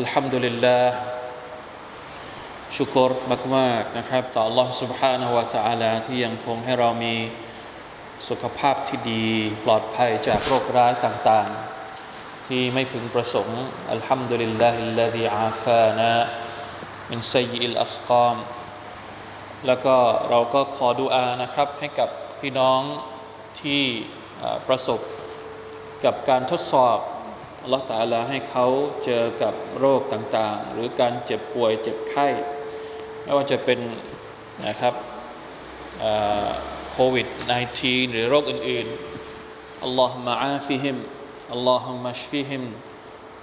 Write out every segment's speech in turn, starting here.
الحمد لله ชุกรมากๆนะครับต่อ Allah سبحانه และ تعالى ที่ยังคงให้เรามีสุขภาพที่ดี ปลอดภัยจากโรคร้ายต่างๆ ที่ไม่พึงประสงค์อัลฮัมดุลิลลาฮิลลาฮิอาฟานะมินไซยิลอัสกอมแล้วก็เราก็ขอดุอานะครับ ให้กับพี่น้องที่ประสบกับการทดสอบ الله تعالىให้เขาเจอกับโรคต่างๆ หรือการเจ็บป่วยเจ็บไข้ ไม่ว่าจะเป็นนะครับโควิด -19 หรือโรคอื่นๆاللهم عافهم اللهم اشفهم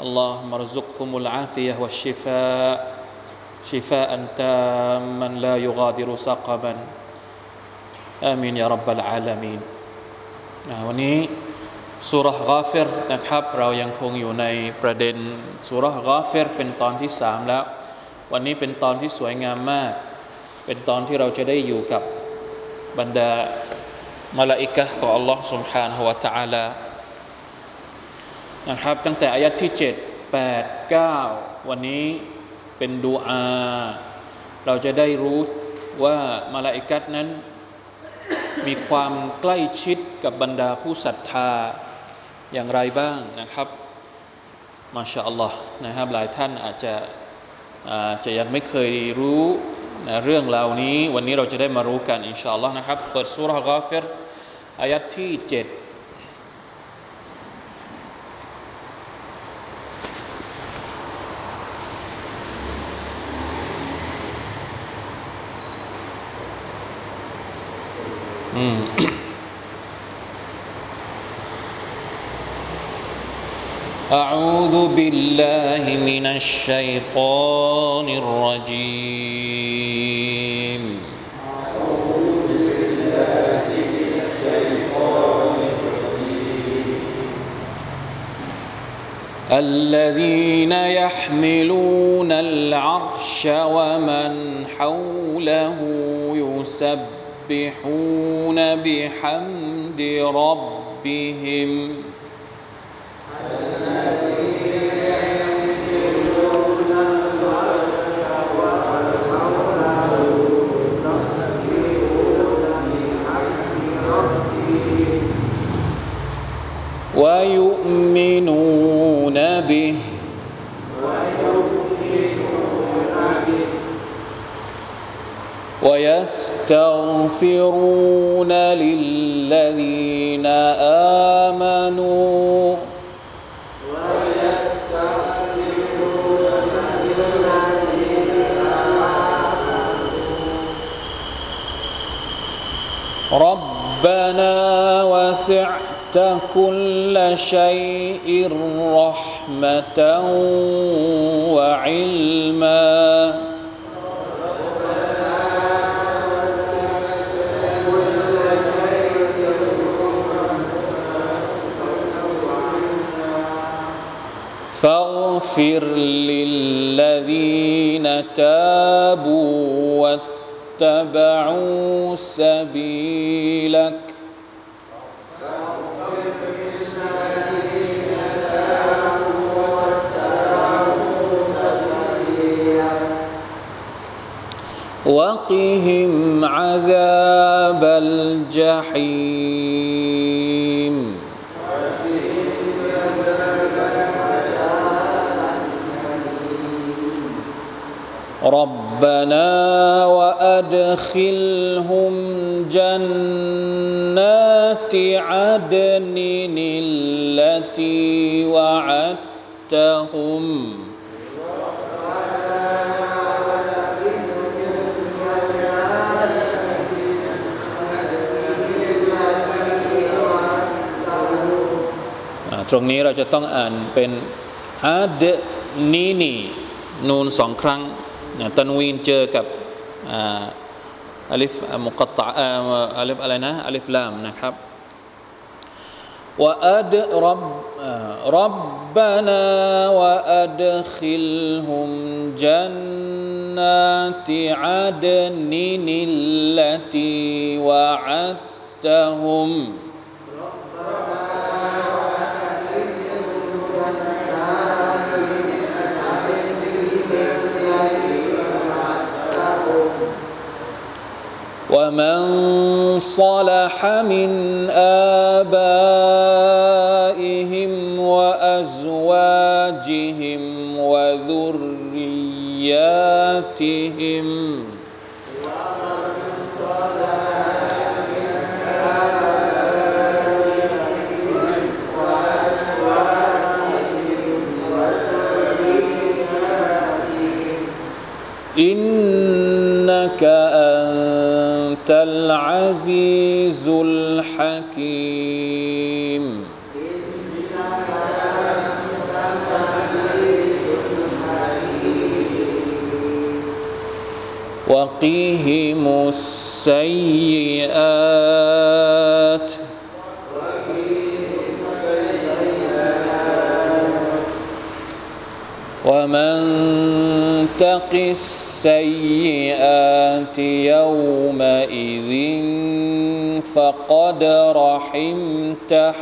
اللهم ارزقهم العافية والشفاء شفاء تاมมันลายุกาดิรุซักบันอามินยารับบะลอาลามีนวันนี้ สุรกาฟิรนะครับ เรายังคงอยู่ในประเด็นสุรกาฟิรเป็นตอนที่สามแล้ว วันนี้เป็นตอนที่สวยงามมาก เป็นตอนที่เราจะได้อยู่กับบรรดามาลาอิกะของ Allah سبحانه และ تعالى นะครับตั้งแต่อายัดที่ 7 8 9 วันนี้เป็นดูอา เราจะได้รู้ว่ามาลาอิกัดนั้น มีความใกล้ชิดกับบรรดาผู้ศรัทธา อย่างไรบ้างนะครับมาชาอัลลอฮ์นะครับหลายท่านอาจจะอาจจะยังไม่เคยรู้นะเรื่องเหล่านี้ วันนี้เราจะได้มารู้กันอินชาอัลลอฮ์นะครับเปิดสุรากาฟิรอายัดที่เจ็ด أعوذ بالله من الشيطان الرجيم. الذين يحملون العرش ومن حوله يسبحون بحمد ربهم. ويؤمنون به. ويستغفرون للذين آمنوا. ربنا وسعت كل شيء رحمة وعلما. فاغفر للذين تابوا واتبعوا سبيلك. وقهم عذاب الجحيم. ربنا وأدخلهم جنات عدن التي وعدتهم. ตรงนี้เราจะต้องอ่านเป็นอาดนีนีนูนสองครั้งตันวีนเจอกับอัลิฟมุกตะอัลิฟอะไรนะอัลิฟลามนะครับว่าอัดรับรับบานาว่าอัดขิลฮุมจันนาติอัดนินิลลตีวะอัตตะฮุม ومن صلح من آبائهم وأزواجهم وذرياتهم العزيز الحكيم. وقيهم السيئات. ومن تق السيئات يومئذ فقد رحمته.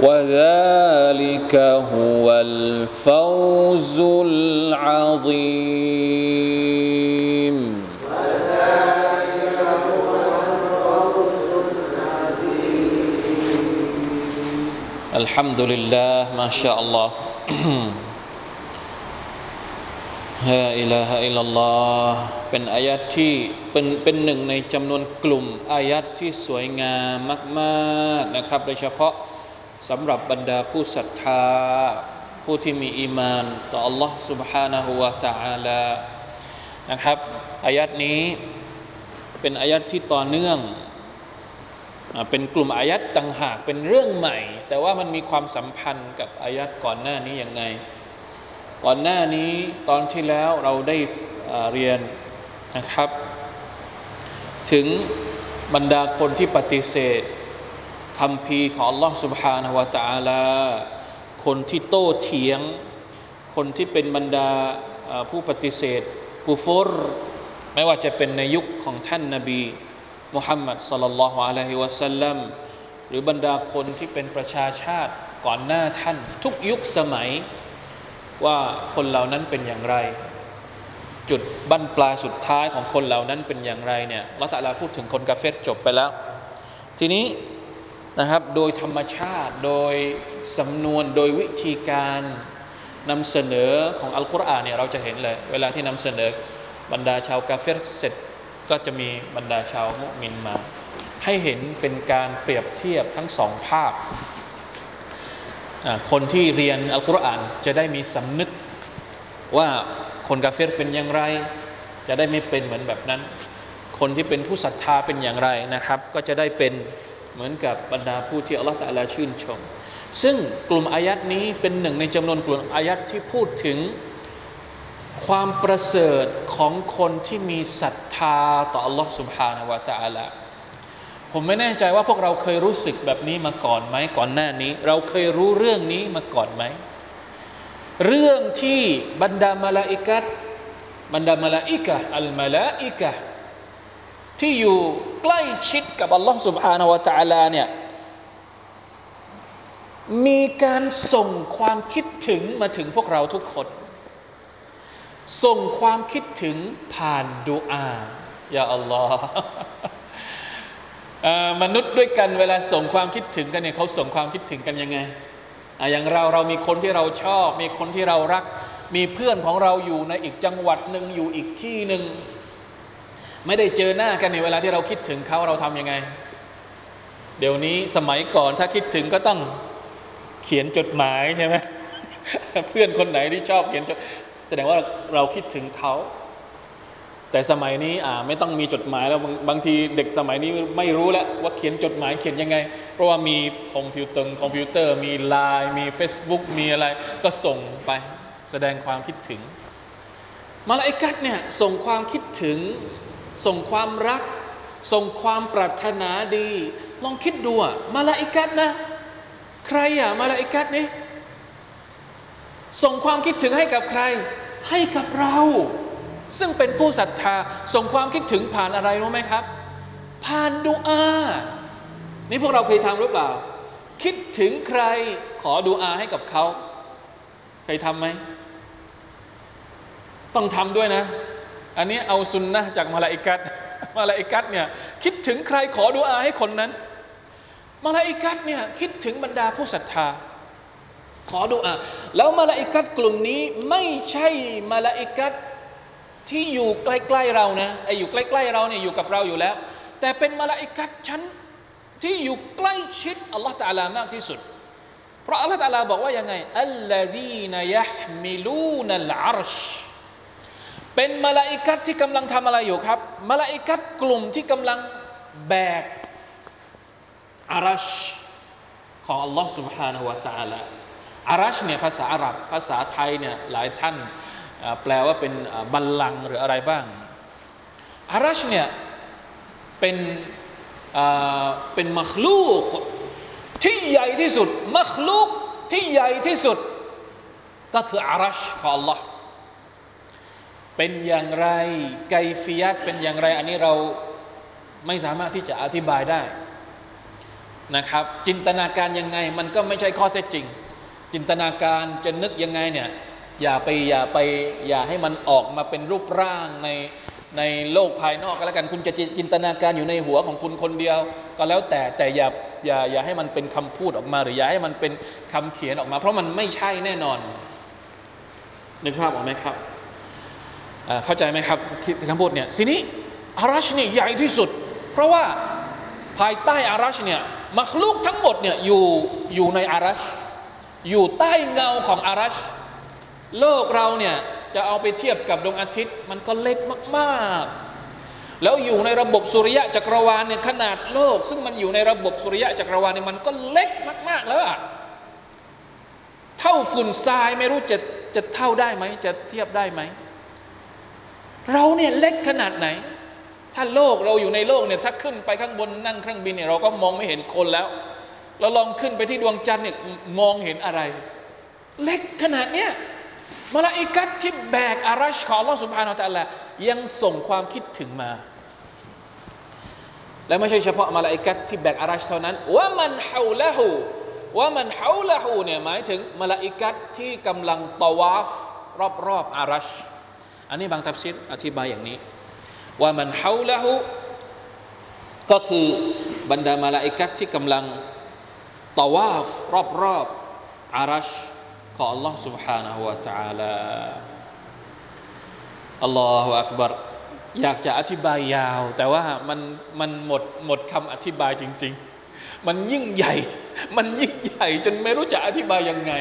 وذلك هو الفوز العظيم. الحمد لله ما شاء الله لا إله إلا الله เป็นอายะที่เป็นเป็นหนึ่งในจำนวนกลุ่มอายัดที่สวยงามมากๆนะครับ โดยเฉพาะสำหรับบรรดาผู้ศรัทธา ผู้ที่มีอีมาน ต่อ Allah سبحانه และ تعالى นะครับอายัดนี้เป็นอายัดที่ต่อเนื่อง เป็นกลุ่มอายัดต่างหากเป็นเรื่องใหม่ แต่ว่ามันมีความสัมพันธ์กับอายัดก่อนหน้านี้ยังไง ก่อนหน้านี้ตอนที่แล้วเราได้เรียนนะครับ ถึงบรรดาคนที่ปฏิเสธคำพีของ Allah سبحانه และ تعالى คนที่โต้เถียง คนที่เป็นบรรดาผู้ปฏิเสธกุฟรไม่ว่าจะเป็นในยุคของท่านนาบี มุฮัมมัดสลลัลลอฮุอะลัยฮิวะสัลลัมหรือบรรดาคนที่เป็นประชาชาติก่อนหน้าท่าน ทุกยุคสมัยว่าคนเหล่านั้นเป็นอย่างไร จุดบั้นปลายสุดท้ายของคนเหล่านั้นเป็นอย่างไรเนี่ยละตะลาพูดถึงคนกาเฟตจบไปแล้ว ทีนี้นะครับโดยธรรมชาติโดยสำนวนโดยวิธีการนำเสนอของอัลกุรอานเนี่ยเราจะเห็นเลย เวลาที่นำเสนอบรรดาชาวกาเฟตเสร็จ ก็จะมีบรรดาชาวมุมินมา ให้เห็นเป็นการเปรียบเทียบทั้งสองภาพ คนที่เรียนอัลกุรอานจะได้มีสำนึกว่าคนกาเฟรเป็นอย่างไร จะได้ไม่เป็นเหมือนแบบนั้น คนที่เป็นผู้ศรัทธาเป็นอย่างไรนะครับ ก็จะได้เป็นเหมือนกับบรรดาผู้ที่อัลลอฮฺตะลาชื่นชม ซึ่งกลุ่มอายัดนี้เป็นหนึ่งในจำนวนกลุ่มอายัดที่พูดถึง ความประเสริฐของคนที่มีศรัทธาต่อ Allah سبحانه และ تعالى ผมไม่แน่ใจว่าพวกเราเคยรู้สึกแบบนี้มาก่อนไหมก่อนหน้านี้ เราเคยรู้เรื่องนี้มาก่อนไหม เรื่องที่บรรดามาลาอิกัตบรรดามาลาอิกะอัลมาลาอิกะที่อยู่ใกล้ชิดกับ Allah سبحانه และ تعالى เนี่ยมีการส่งความคิดถึงมาถึงพวกเราทุกคน ส่งความคิดถึงผ่านดูอา ยาอัลลอฮ์มนุษย์ด้วยกันเวลาส่งความคิดถึงกันเนี่ยเขาส่งความคิดถึงกันยังไงอย่างเราเรามีคนที่เราชอบ มีคนที่เรารัก มีเพื่อนของเราอยู่ในอีกจังหวัดหนึ่งอยู่อีกที่หนึ่งไม่ได้เจอหน้ากันในเวลาที่เราคิดถึงเขาเราทำยังไง เดี๋ยวนี้สมัยก่อนถ้าคิดถึงก็ต้องเขียนจดหมายใช่ไหมเพื่อนคนไหนที่ชอบเขียนจด แสดงว่าเราคิดถึงเขาแต่สมัยนี้อ่าไม่ต้องมีจดหมายแล้วบางบางทีเด็กสมัยนี้ไม่รู้แล้วว่าเขียนจดหมายเขียนยังไง เพราะว่ามีคอมพิวเตอร์คอมพิวเตอร์มีไลน์มี Facebook มีอะไรก็ส่งไปแสดงความคิดถึง มาลาอิกัดเนี่ยส่งความคิดถึง ส่งความรัก ส่งความปรารถนาดี ลองคิดดูอะมาลาอิกัดนะ ใครอะมาลาอิกัดนี่ ส่งความคิดถึงให้กับใคร ให้กับเรา ซึ่งเป็นผู้ศรัทธา ส่งความคิดถึงผ่านอะไรรู้ไหมครับ ผ่านดูอานี่พวกเราเคยทำหรือเปล่า คิดถึงใครขอดูอาให้กับเขาเคยทำไหม ต้องทำด้วยนะ อันนี้เอาซุนนะจากมาลาอิกัดมาลาอิกัดเนี่ยคิดถึงใครขอดูอาให้คนนั้น มาลาอิกัดเนี่ยคิดถึงบรรดาผู้ศรัทธา ขอดูอะแล้วมาลาอิกัดกลุ่มนี้ไม่ใช่มาลาอิกัดที่อยู่ใกล้ๆเรานะไออยู่ใกล้ๆเราเนี่ยอยู่กับเราอยู่แล้ว แต่เป็นมาลาอิกัดชั้นที่อยู่ใกล้ชิดอัลลอฮฺตาลามากที่สุด เพราะอัลลอฮฺตาลาบอกว่ายังไงอัลลอฮีนยะมิลูนัลอารชเป็นมาลาอิกัดที่กำลังทำอะไรอยู่ครับมาลาอิกัดกลุ่มที่กำลังแบกอารัชของอัลลอฮฺ سبحانه และ تعالى อารัชเนี่ยภาษาอาหรับ ภาษาไทยเนี่ยหลายท่านแปลว่าเป็นบัลลังหรืออะไรบ้างอารัชเนี่ยเป็นเป็นมัคลูกที่ใหญ่ที่สุดมัคลูกที่ใหญ่ที่สุด ก็คืออารัชของ Allah เป็นอย่างไรไกฟียัตเป็นอย่างไร อันนี้เราไม่สามารถที่จะอธิบายได้นะครับ จินตนาการยังไงมันก็ไม่ใช่ข้อเท็จจริง จินตนาการจะนึกยังไงเนี่ยอย่าไปอย่าไปอย่าให้มันออกมาเป็นรูปร่างในในโลกภายนอกก็แล้วกันคุณจะจินตนาการอยู่ในหัวของคุณคนเดียว ก็แล้วแต่แต่อย่าอย่าอย่าให้มันเป็นคำพูดออกมา หรืออย่าให้มันเป็นคำเขียนออกมา เพราะมันไม่ใช่แน่นอนนึกภาพออกไหมครับเข้าใจไหมครับคำพูดเนี่ยสินี้อารัชเนี่ยใหญ่ที่สุด เพราะว่าภายใต้อารัชเนี่ยมักลูกทั้งหมดเนี่ยอยู่อยู่ในอารัช อยู่ใต้เงาของอารัช โลกเราเนี่ยจะเอาไปเทียบกับดวงอาทิตย์ มันก็เล็กมากๆ แล้วอยู่ในระบบสุริยะจักรวาลเนี่ยขนาดโลก ซึ่งมันอยู่ในระบบสุริยะจักรวาลเนี่ยมันก็เล็กมากๆแล้วอะเท่าฝุ่นทรายไม่รู้จะจะเท่าได้ไหมจะเทียบได้ไหม เราเนี่ยเล็กขนาดไหน ถ้าโลกเราอยู่ในโลกเนี่ยถ้าขึ้นไปข้างบนนั่งเครื่องบินเนี่ยเราก็มองไม่เห็นคนแล้ว เราลองขึ้นไปที่ดวงจันทร์เนี่ยมองเห็นอะไร เล็กขนาดเนี้ยมาลาอิกัดที่แบกอารัชของอัลอสุบฮานาอัลลอฮยังส่งความคิดถึงมา และไม่ใช่เฉพาะมาลาอิกัดที่แบกอารัชเท่านั้นว่ามันเฮาละหูว่ามันเฮาละหูเนี่ยหมายถึงมาลาอิกัดที่กำลังตวาฟรอบๆออารัชอันนี้บางทัฟซีรอธิบายอย่างนี้ ว่ามันเฮาละหูก็คือบรรดามาลาอิกัดที่กำลัง ตวาฟรอบๆอารัชของ Allah سبحانه และ تعالى อัลลอฮฺอักบารอยากจะอธิบายยาว แต่ว่ามันมันหมดหมดคำอธิบายจริง ๆ มันยิ่งใหญ่ มันยิ่งใหญ่ จนไม่รู้จะอธิบายยังไง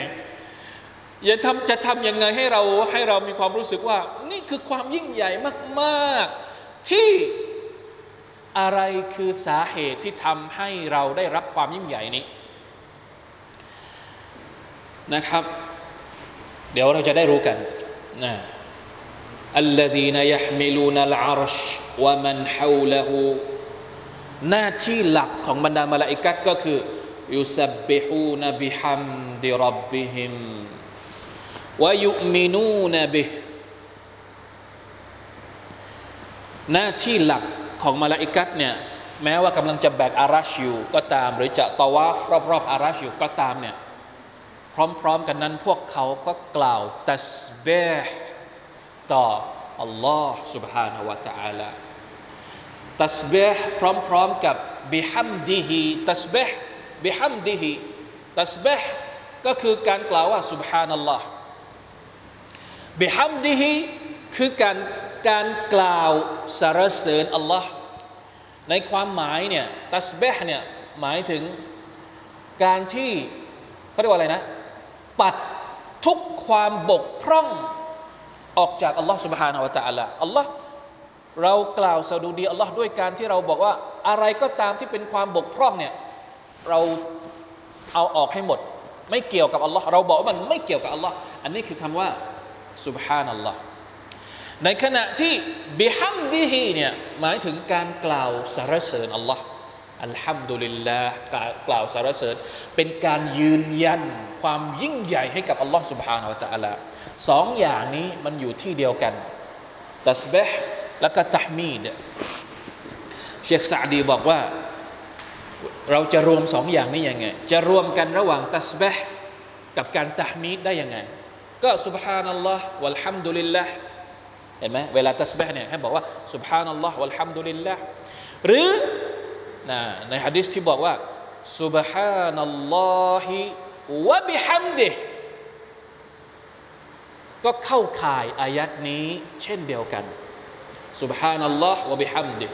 อย่าทำจะทำยังไงให้เราให้เรามีความรู้สึกว่า นี่คือความยิ่งใหญ่มาก ๆ ที่อะไรคือสาเหตุที่ทำให้เราได้รับความยิ่งใหญ่นี้ นะครับ เดี๋ยวเราจะได้รู้กันนะอัลลดีนยมิลูนัลอาร์ชวะมัหน้าที่หลักของบรรดามาลาอิกัตก็คือยุสบิฮูนบิฮัมดิรับบิฮิมวายุมินูนบิหน้าที่หลักของมาลาอิกัตเนี่ยแม้ว่ากำลังจะแบกอารัชอยู่ก็ตาม หรือจะตาวาฟรอบๆอารัชอยู่ก็ตามเนี่ย พร้อมๆกันนั้นพวกเขาก็กล่าวตัสเบห์ต่ออัลลอฮ์ سبحانه และ تعالى ตัสเบห์พร้อมๆกับบิฮัมดิฮีตัสเบห์บิฮัมดิฮีตัสเบห์ก็คือการกล่าวว่า سبحان อัลลอฮ์บิฮัมดิฮีคือการการกล่าวสรรเสริญอัลลอฮ์ในความหมายเนี่ยตัสเบห์เนี่ยหมายถึงการที่เขาเรียกว่าอะไรนะ ปัดทุกความบกพร่องออกจากอัลลอฮ์ سبحانه และ تعالى อัลลอฮ์เรากล่าวสดุดีอัลลอฮ์ด้วยการที่เราบอกว่าอะไรก็ตามที่เป็นความบกพร่องเนี่ยเราเอาออกให้หมด ไม่เกี่ยวกับอัลลอฮ์เราบอกว่ามันไม่เกี่ยวกับอัลลอฮ์อันนี้คือคำว่า سبحان อัลลอฮ์ในขณะที่บิฮัมดิฮีเนี่ยหมายถึงการกล่าวสรรเสริญอัลลอฮ์ อัลฮัมดุลิลลาห์กล่าวสารเสริญเป็นการยืนยันความยิ่งใหญ่ให้กับอัลลอฮ์สุบฮานาอัลตะอัลาสองอย่างนี้มันอยู่ที่เดียวกันตัสเบห์และก็ตัฮมีดเชคซาดีบอกว่า เราจะรวมสองอย่างนี้ยังไง จะรวมกันระหว่างตัสเบห์กับการตัฮมีดได้ยังไง ก็สุบฮานัลลอฮ์วัลฮัมดุลิลลาห์เห็นไหมเวลาตัสเบห์เนี่ยให้บอกว่าสุบฮานัลลอฮ์วัลฮัมดุลิลลาห์หรือ นะในฮะดิษที่บอกว่าسبحان الله وبحمده ก็เข้าข่ายอายะฮ์นี้เช่นเดียวกันسبحان الله وبحمده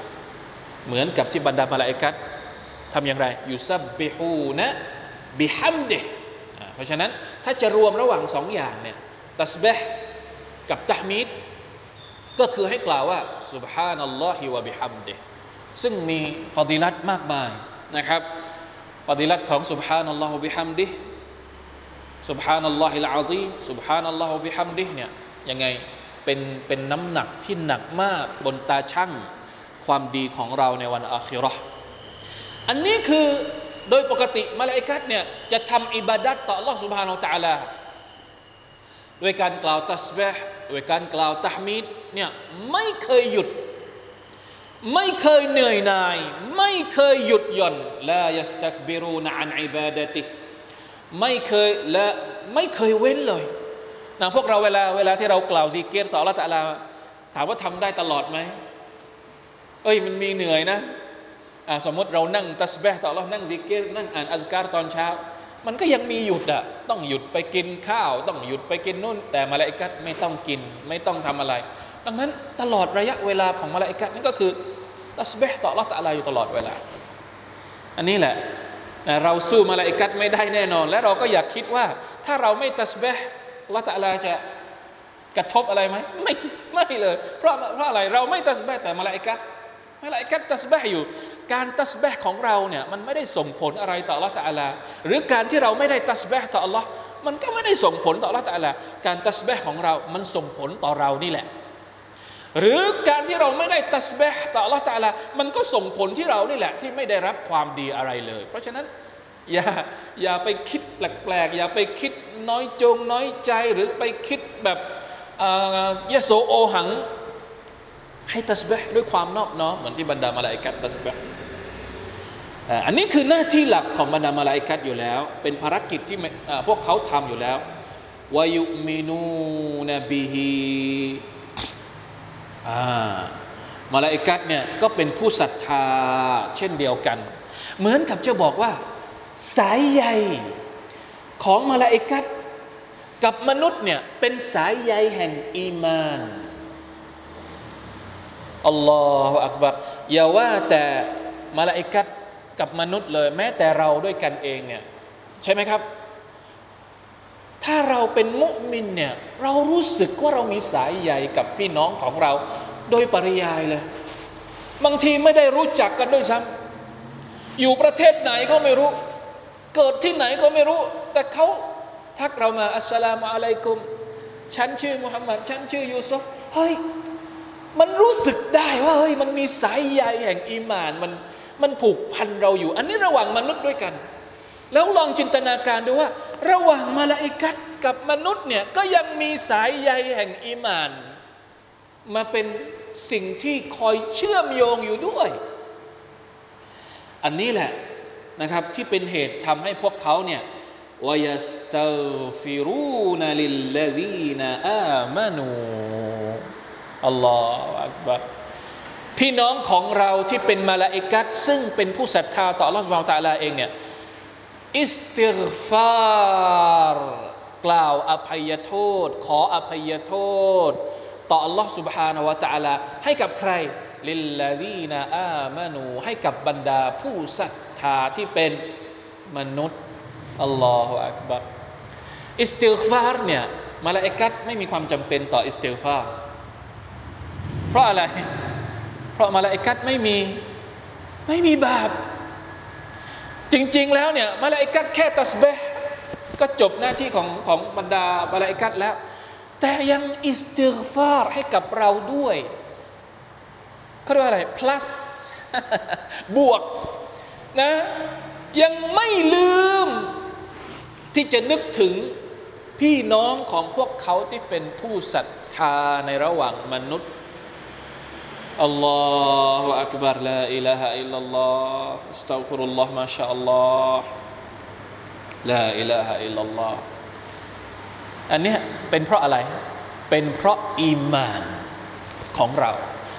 เหมือนกับที่บรรดามาลาอิกัดทำอย่างไรيسبحون بحمد เพราะฉะนั้นถ้าจะรวมระหว่างสองอย่างเนี่ยตัสเบห์กับตะฮ์มีดก็คือให้กล่าวว่าสุบฮ านัลลอฮิวะบิฮัมดิซึ่งมีฟาดิลัตมากมายนะครับฟาดิลัตของสุบฮานัลลอฮฺบิฮัมดิสุบฮานัลลอฮิลอาซีสุบฮานัลลอฮฺบิฮัมดิเนี่ยยังไงเป็นเป็นน้ำหนักที่หนักมากบนตาช่างความดีของเราในวันอาคิรออันนี้คือโดยปกติมาลาอิกัดเนี่ยจะทำอิบาดัตต่อ Allah سبحانه และ تعالى ด้วยการกล่าวตัสบห์ด้วยการกล่าวตะมีดเนี่ยไม่เคยหยุด ไม่เคยเหนื่อยหน่าย ไม่เคยหยุดหย่อนلا يستكبرون عن عبادته ไม่เคยและไม่เคยเว้นเลยนะพวกเราเวลาเวลาที่เรากล่าวซิเกรต่ออัลลอฮฺตะลาถามว่าทำได้ตลอดไหมเอ้ยมันมีเหนื่อยนะสมมติเรานั่งตัสเบห์ต่อเรานั่งซิเกรนั่งอ่านอัซการตอนเช้า มันก็ยังมีหยุดอะต้องหยุดไปกินข้าว ต้องหยุดไปกินนู่น แต่มาลาอิกัดไม่ต้องกิน ไม่ต้องทำอะไร ดังนั้นตลอดระยะเวลาของมาลาอิกัดนั่นก็คือตัสบห์ต่อละตะลาอยู่ตลอดเวลา อันนี้แหละเราสู้มาลาอิกัดไม่ได้แน่นอน และเราก็อยากคิดว่า ถ้าเราไม่ตัสบห์ละตะลาจะกระทบอะไรไหมไม่ไม่เลย เพราะเพราะอะไรเราไม่ตัสบห์แต่มาลาอิกัดมาลาอิกัดตัสบห์อยู่ การตัสบห์ของเราเนี่ยมันไม่ได้ส่งผลอะไรต่อ Allah ตะลา หรือการที่เราไม่ได้ตัสบห์ต่อ Allah มันก็ไม่ได้ส่งผลต่อ Allah ตะลา การตัสบห์ของเรา มันส่งผลต่อเรานี่แหละ หรือการที่เราไม่ได้ตัสบห์ต่อ Allah ตะลามันก็ส่งผลที่เรานี่แหละ ที่ไม่ได้รับความดีอะไรเลย เพราะฉะนั้นอย่าอย่าไปคิดแปลกๆ อย่าไปคิดน้อยจงน้อยใจหรือไปคิดแบบยโสโอหัง ให้ตัสบห์ด้วยความนอบน้อมเหมือนที่บรรดามาลาอิกัดตัสบห์อันนี้คือหน้าที่หลักของบรรดามาลาอิกัดอยู่แล้ว เป็นภารกิจที่พวกเขาทำอยู่แล้ววายุมินูนบิฮี มาลาอิกัดเนี่ยก็เป็นผู้ศรัทธาเช่นเดียวกัน เหมือนกับจะบอกว่า สายใยของมาลาอิกัดกับมนุษย์เนี่ยเป็นสายใยแห่งอีมานอัลลอฮฺอักบัรอย่าว่าแต่มาลาอิกัดกับมนุษย์เลย แม้แต่เราด้วยกันเองเนี่ยใช่ไหมครับ ถ้าเราเป็นมุมินเนี่ยเรารู้สึกว่าเรามีสายใยกับพี่น้องของเรา โดยปริยายเลย บางทีไม่ได้รู้จักกันด้วยซ้ำอยู่ประเทศไหนก็ไม่รู้ เกิดที่ไหนก็ไม่รู้ แต่เขาทักเรามาอัสสลามุอะลัยกุมฉันชื่อมุฮัมมัดฉันชื่อยูซุฟเฮ้ยมันรู้สึกได้ว่าเฮ้ยมันมีสายใยแห่งอีมานมันมันผูกพันเราอยู่ อันนี้ระหว่างมนุษย์ด้วยกัน แล้วลองจินตนาการดูว่า ระหว่างมาลาอิกัดกับมนุษย์เนี่ยก็ยังมีสายใยแห่งอีมาน มาเป็นสิ่งที่คอยเชื่อมโยงอยู่ด้วย อันนี้แหละนะครับที่เป็นเหตุทำให้พวกเขาเนี่ยويستغفرون للذين آمنوا الله أكبر พี่น้องของเราที่เป็นมาลาอิกัตซึ่งเป็นผู้ศรัทธาต่อ الله سبحانه وتعالى เองเนี่ย อิสติฆฟารกล่าวอภัยโทษ ขออภัยโทษ ต่อ الله سبحانه وتعالى ให้กับใครللذين آمنوا ให้กับบรรดาผู้ศรัทธาที่เป็นมนุษย์الله أكبر อิสติฆฟารเนี่ยมาลาอิกัตไม่มีความจำเป็นต่ออิสติฆฟารเพราะอะไร เพราะมาลาอิกัตไม่มีไม่มีบาป จริง ๆ แล้วเนี่ยมาลาอิกัตแค่ตัสเบห์ก็จบหน้าที่ของของบรรดามาลาอิกัตแล้ว แต่ยังอิสติฆฟาร์ให้กับเราด้วยเขาเรียกว่าอะไร plus บวกนะยังไม่ลืมที่จะนึกถึงพี่น้องของพวกเขาที่เป็นผู้ศรัทธาในระหว่างมนุษย์ الله أكبر لا إله إلا الله أستغفر الله ما شاء ال لا إله إلا الله อันนี้เป็นเพราะอะไร เป็นเพราะอีมานของเรา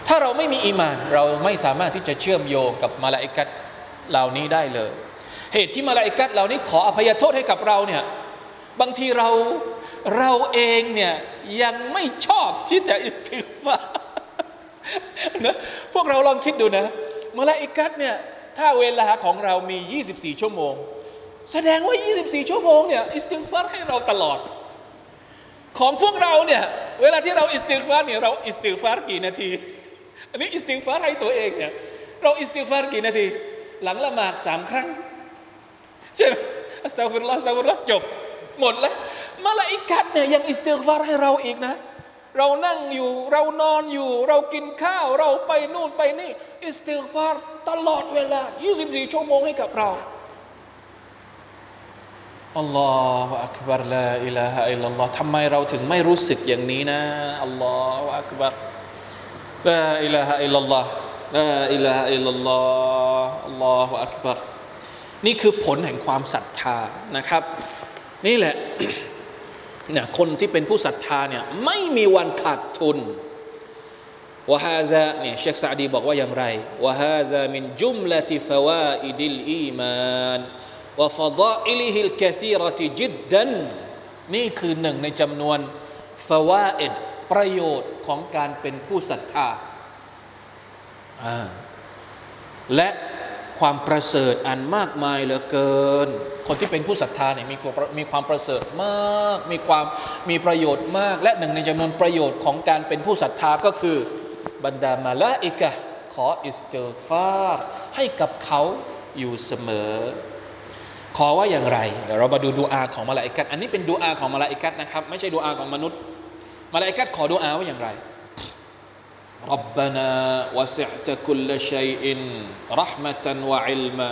ถ้าเราไม่มีอีมานเราไม่สามารถที่จะเชื่อมโยงกับมาลาอิกัตเหล่านี้ได้เลย เหตุที่มาลาอิกัตเหล่านี้ขออภัยโทษให้กับเราเนี่ย บางทีเราเราเองเนี่ยยังไม่ชอบที่จะอิสติฆฟาร์ นะพวกเราลองคิดดูนะมาลาอิกัตเนี่ยถ้าเวลาของเรามี 24 ชั่วโมง แสดงว่า 24 ชั่วโมงเนี่ยอิสติฆฟาร์ให้เราตลอด ของพวกเราเนี่ยเวลาที่เราอิสติฆฟาร์เนี่ยเราอิสติฆฟาร์กี่นาที อันนี้อิสติฆฟาร์ให้ตัวเองเนี่ยเราอิสติฆฟาร์กี่นาที หลังละหมาดสามครั้งใช่ไหมأستغفر الله أستغفر الله จบ หมดแล้วมาลาอิกัดเนี่ยยังอิสติฆฟาร์ให้เราอีกนะ เรานั่งอยู่ เรานอนอยู่ เรากินข้าว เราไปนู่นไปนี่ อิสติฆฟาร์ตลอดเวลา 24 ชั่วโมงให้กับเราالله أكبر لا إله إلا الله ทำไมเราถึงไม่รู้สึกอย่างนี้นะالله أكبر لا إله إلا الله لا إله إلا الله الله أكبر นี่คือผลแห่งความศรัทธานะครับ นี่แหละ เนี่ยคนที่เป็นผู้ศรัทธาเนี่ยไม่มีวันขาดทุนวะฮาซาเนี่ยเชคซาดีบอกว่าอย่างไรวะฮาซามินจุมละติฟวาอิดิลอีมานวะฟดาอิลิฮิลกะซีรติจิดดันนี่คือหนึ่งในจำนวนฟวาอิดประโยชน์ของการเป็นผู้ศรัทธา และความประเสริฐอันมากมายเหลือเกิน คนที่เป็นผู้ศรัทธาเนี่ยมีมีความประเสริฐมาก มีความมีประโยชน์มาก และหนึ่งในจำนวนประโยชน์ของการเป็นผู้ศรัทธาก็คือบรรดามาละอิกะขออิสติฆฟาร์ให้กับเขาอยู่เสมอ ขอว่าอย่างไรเดี๋ยวเรามาดูดูอาของมาลาอิกะอันนี้เป็นดูอาของมาลาอิกะนะครับ ไม่ใช่ดูอาของมนุษย์ มาลาอิกะขอดูอาว่าอย่างไรربنا وسعت كل شيء رحمة وعلما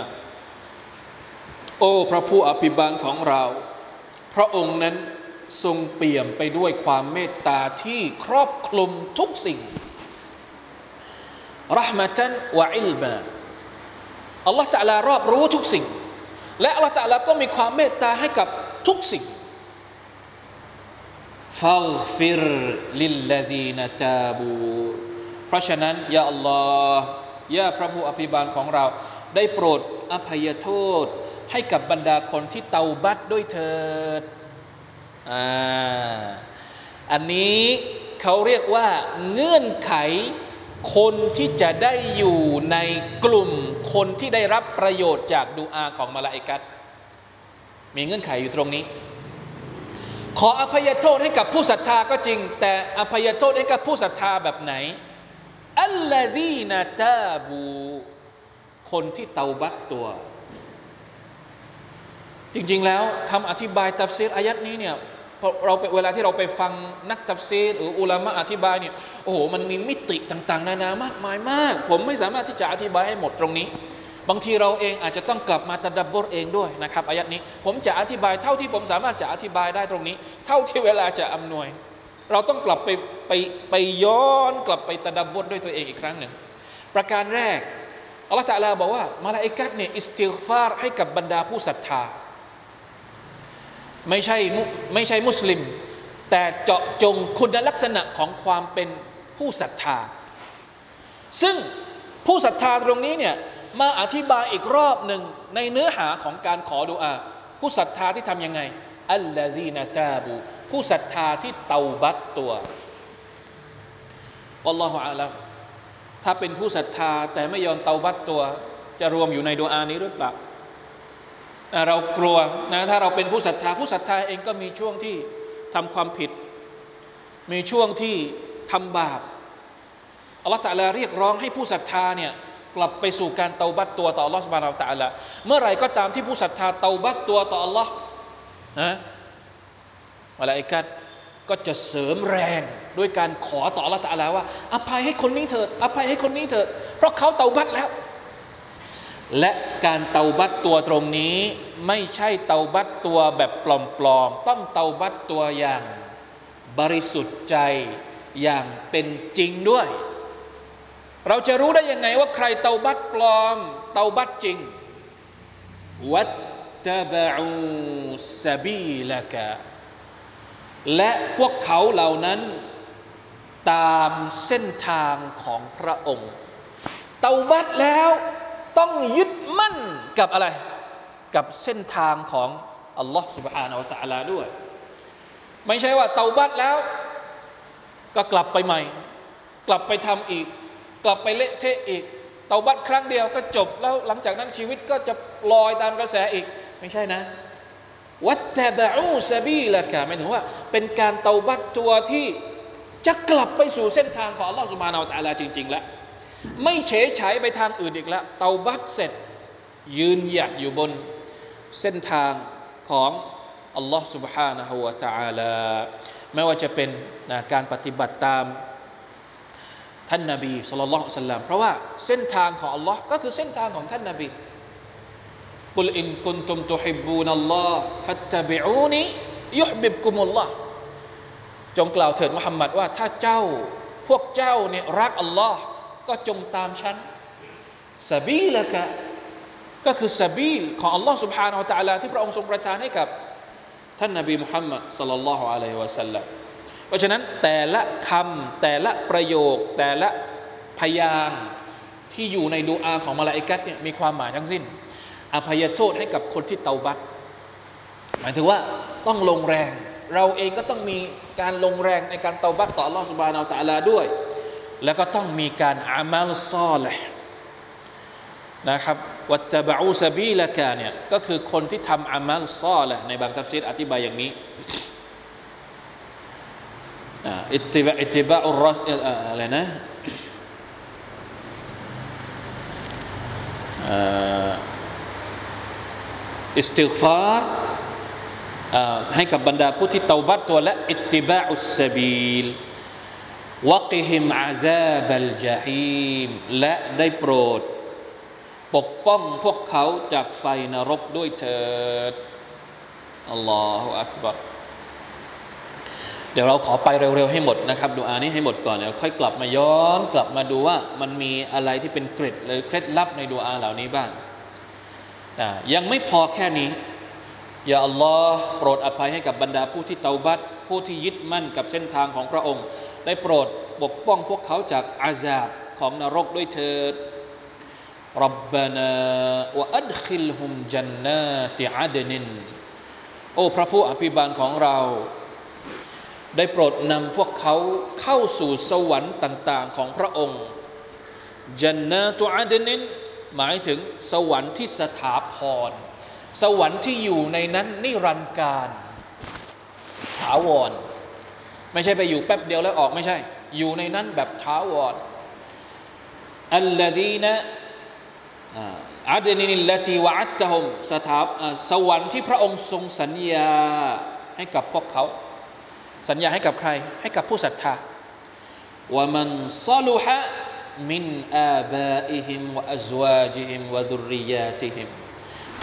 โอ้พระผู้อภิบาลของเรา พระองค์นั้นทรงเปี่ยมไปด้วยความเมตตาที่ครอบคลุมทุกสิ่งرحمة وعلما อัลลอฮฺตะลารอบรู้ทุกสิ่ง และอัลลอฮฺตะลาก็มีความเมตตาให้กับทุกสิ่งفاغفر للذين تابوا เพราะฉะนั้น يا اللهฮ์ยาพระผู้อภิบาลของเรา ได้โปรดอภัยโทษ ให้กับบรรดาคนที่เตาบัตด้วยเถิดอ่าอันนี้เขาเรียกว่าเงื่อนไขคนที่จะได้อยู่ในกลุ่มคนที่ได้รับประโยชน์จากดูอาของมาลาอิกัตมีเงื่อนไขอยู่ตรงนี้ ขออภัยโทษให้กับผู้ศรัทธาก็จริง แต่อภัยโทษให้กับผู้ศรัทธาแบบไหนอัลลอฮีนาตาบู คนที่เตาบัตตัว จริงๆแล้วคำอธิบายตัฟซีรอายัดนี้เนี่ยเราเวลาที่เราไปฟังนักตัฟซีรหรืออุลามะอธิบายเนี่ยโอ้โหมันมีมิติต่างๆ นานามากมายมาก ผมไม่สามารถที่จะอธิบายให้หมดตรงนี้ บางทีเราเองอาจจะต้องกลับมาตะดับบทเองด้วยนะครับอายัดนี้ ผมจะอธิบายเท่าที่ผมสามารถจะอธิบายได้ตรงนี้ เท่าที่เวลาจะอำนวย เราต้องกลับไปไปไปย้อนกลับไปตะดับบทด้วยตัวเองอีกครั้งหนึ่งประการแรกอัลลอฮฺตะลาบอกว่ามาลาอิกัตเนี่ยอิสติฟารให้กับบรรดาผู้ศรัทธา ไม่ใช่ไม่ใช่มุสลิม แต่เจาะจงคุณลักษณะของความเป็นผู้ศรัทธา ซึ่งผู้ศรัทธาตรงนี้เนี่ยมาอธิบายอีกรอบหนึ่งในเนื้อหาของการขอดุอาผู้ศรัทธาที่ทำยังไงอัลลอฮีนาตาบู ผู้ศรัทธาที่เตาบัตตัววัลลอฮุอาลัมถ้าเป็นผู้ศรัทธาแต่ไม่ยอมเตาบัตตัว จะรวมอยู่ในดุอานี้หรือเปล่า เรากลัวนะถ้าเราเป็นผู้ศรัทธาผู้ศรัทธาเองก็มีช่วงที่ทำความผิด มีช่วงที่ทำบาปอัลลอฮฺตะลาเรียกร้องให้ผู้ศรัทธาเนี่ยกลับไปสู่การเตาบัตตัวต่ออัลลอฮฺสุบานเราตะลาเมื่อไรก็ตามที่ผู้ศรัทธาเตาบัตตัวต่ออัลลอฮ์นะมาลาอิกัดก็จะเสริมแรงด้วยการขอต่ออัลลอฮฺตะลาว่า อภัยให้คนนี้เถิดอภัยให้คนนี้เถิดเพราะเขาเตาบัตแล้ว และการเตาบัตตัวตรงนี้ไม่ใช่เตาบัตตัวแบบปลอมๆ ต้องเตาบัตตัวอย่างบริสุทธิ์ใจอย่างเป็นจริงด้วย เราจะรู้ได้ยังไงว่าใครเตาบัตปลอม เตาบัตจริงวัตตบะอูสบีละกะและพวกเขาเหล่านั้น ตามเส้นทางของพระองค์ เตาบัตแล้ว ต้องยึดมั่นกับอะไร กับเส้นทางของอัลลอฮ์ سبحانه และ تعالى ด้วย ไม่ใช่ว่าเตาบัตแล้ว ก็กลับไปใหม่ กลับไปทำอีก กลับไปเละเทะอีก เตาบัตครั้งเดียวก็จบแล้วหลังจากนั้นชีวิตก็จะลอยตามกระแสอีก ไม่ใช่นะ วัตตบะอูซาบีละกะหมายถึงว่า เป็นการเตาบัตตัวที่จะกลับไปสู่เส้นทางของอัลลอฮฺสุบฮานาอัลตะลาจริง ๆ แล้ว ไม่เฉยฉายไปทางอื่นอีกแล้ว เตาบัตเสร็จ ยืนหยัดอยู่บนเส้นทางของอัลลอฮ์ سبحانه และ تعالى ไม่ว่าจะเป็นนะการปฏิบัติตามท่านนาบีสุลต่านสัลลัมเพราะว่าเส้นทางของอัลลอฮ์ก็คือเส้นทางของท่านนาบีกุลอินกุนตุมตุฮิบูนัลลอฮ์ฟัตตบิอูนียุฮบิบกุมุลลอฮ์จงกล่าวเถิดมุฮัมมัดว่าถ้าเจ้าพวกเจ้าเนี่ยรักอัลลอฮ์ ก็จงตามฉันสบีละกะก็คือสบีลของอัลลอฮ์ سبحانه และ تعالى ที่พระองค์ทรงประทานให้กับ ท่านนบีมุฮัมมัดสัลลัลลอฮุอะลัยฮิวะสัลลัมเพราะฉะนั้นแต่ละคำแต่ละประโยค แต่ละพยางค์ที่อยู่ในดูอาของมาลาอิกัตเนี่ยมีความหมายทั้งสิ้น อภัยโทษให้กับคนที่เตาบัตหมายถึงว่าต้องลงแรง เราเองก็ต้องมีการลงแรงในการเตาบัตต่ออัลลอฮฺสุบานอัลตะลาด้วย แล้วก็ต้องมีการอามัลซอลห์นะครับวัตบะอูซาบีละกาเนี่ยก็คือคนที่ทำอามัลซอลห์ในบางทัฟซีรอธิบายอย่างนี้อิติบะอิติบะอุรอะไรนะอิสติกฟารให้กับบรรดาผู้ที่เตาบัตตัวและอิติบะอุสบีล วะกิฮิมอาซาบัลจาฮีมและได้โปรด ปกป้องพวกเขาจากไฟนรกด้วยเถิดอัลลอฮฺอักบัรเดี๋ยวเราขอไปเร็วๆให้หมดนะครับดูอานี้ให้หมดก่อนเดี๋ยวค่อยกลับมาย้อนกลับมาดูว่ามันมีอะไรที่เป็นเกร็ดหรือเคล็ดลับในดูอาเหล่านี้บ้างนะยังไม่พอแค่นี้ อย่าอัลลอฮ์โปรดอภัยให้กับบรรดาผู้ที่เตาบัตผู้ที่ยึดมั่นกับเส้นทางของพระองค์ ได้โปรดปกป้องพวกเขาจากอาซาบของนรกด้วยเถิดรับบานาวะอัดคิลฮุมจันนาติอาเดนินโอ้พระผู้อภิบาลของเรา ได้โปรดนำพวกเขาเข้าสู่สวรรค์ต่าง ๆ ของพระองค์จันนาตุอาเดนินหมายถึงสวรรค์ที่สถาพร สวรรค์ที่อยู่ในนั้นนิรันดร์การถาวร ไม่ใช่ไปอยู่แป๊บเดียวแล้วออกไม่ใช่ อยู่ในนั้นแบบถาวรอัลลดีนะอาดนินิลตีวะอัตตะฮมสถาสวรรค์ที่พระองค์ทรงสัญญาให้กับพวกเขา สัญญาให้กับใคร ให้กับผู้ศรัทธาว่ามันซาลุฮะมินอาบาอิฮิมวะอัจวาจิฮิมวะดุริยาติฮิม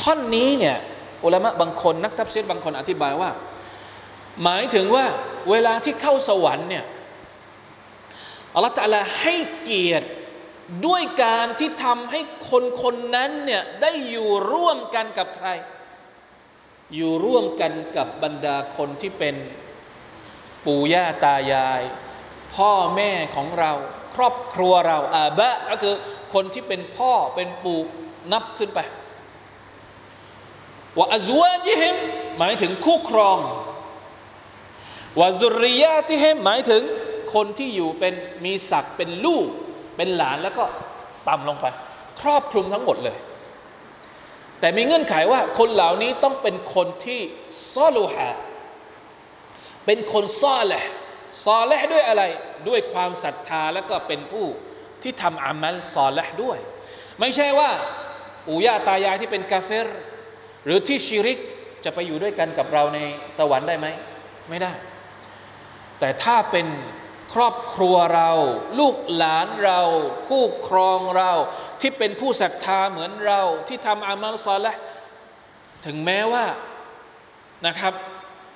ท่อนนี้เนี่ยอุลามะบางคนนักทัพเซตบางคนอธิบายว่า หมายถึงว่าเวลาที่เข้าสวรรค์เนี่ยอัลลอฮฺตะลาให้เกียรติด้วยการที่ทำให้คนคนนั้นเนี่ยได้อยู่ร่วมกันกับใคร อยู่ร่วมกันกับบรรดาคนที่เป็นปู่ย่าตายาย พ่อแม่ของเรา ครอบครัวเราอาบะก็คือคนที่เป็นพ่อเป็นปู่นับขึ้นไปว่าอัจวาจิฮิมหมายถึงคู่ครอง วาดุริยาที่เฮมหมายถึงคนที่อยู่เป็นมีศักดิ์เป็นลูก เป็นหลานแล้วก็ต่ำลงไป ครอบคลุมทั้งหมดเลย แต่มีเงื่อนไขว่าคนเหล่านี้ต้องเป็นคนที่ซอลูฮะเป็นคนซอแหละซอแหละด้วยอะไรด้วยความศรัทธาแล้วก็เป็นผู้ที่ทำอามัลซอแหละด้วย ไม่ใช่ว่าปู่ย่าตายายที่เป็นกาเฟรหรือที่ชิริกจะไปอยู่ด้วยกันกับเราในสวรรค์ได้ไหม ไม่ได้ แต่ถ้าเป็นครอบครัวเรา ลูกหลานเรา คู่ครองเรา ที่เป็นผู้ศรัทธาเหมือนเรา ที่ทำอามัลซอละถึงแม้ว่านะครับ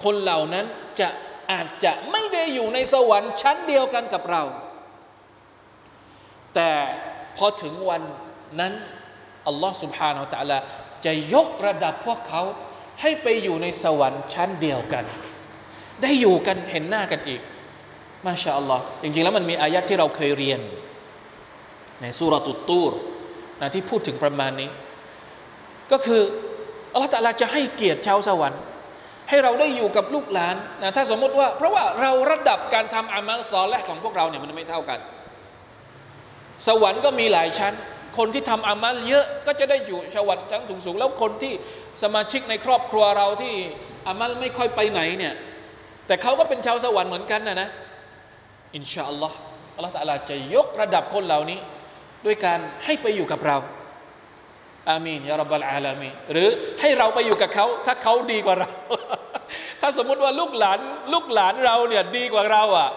คนเหล่านั้นจะอาจจะไม่ได้อยู่ในสวรรค์ชั้นเดียวกันกับเรา แต่พอถึงวันนั้นอัลลอฮ์ سبحانه และ تعالى จะยกระดับพวกเขาให้ไปอยู่ในสวรรค์ชั้นเดียวกัน ได้อยู่กันเห็นหน้ากันอีก มาชาอัลลอฮ์จริงๆแล้วมันมีอายัดที่เราเคยเรียน ในสุรตุตูรนะที่พูดถึงประมาณนี้ ก็คืออัลลอฮ์ตะลาจะให้เกียรติชาวสวรรค์ ให้เราได้อยู่กับลูกหลานนะถ้าสมมติว่า เพราะว่าเราระดับการทำอามัลซอลและของพวกเราเนี่ยมันไม่เท่ากัน สวรรค์ก็มีหลายชั้น คนที่ทำอามัลเยอะก็จะได้อยู่สวรรค์ชั้นสูงๆแล้วคนที่สมาชิกในครอบครัวเราที่อามัลไม่ค่อยไปไหนเนี่ย แต่เขาก็เป็นชาวสวรรค์เหมือนกันนะนะ อินชาอัลลอฮ์อัลลอฮฺตะลาจะยกระดับคนเหล่านี้ ด้วยการให้ไปอยู่กับเรา อามีนยารับบลอาลามีหรือให้เราไปอยู่กับเขา ถ้าเขาดีกว่าเรา ถ้าสมมุติว่าลูกหลานลูกหลานเราเนี่ยดีกว่าเราอะ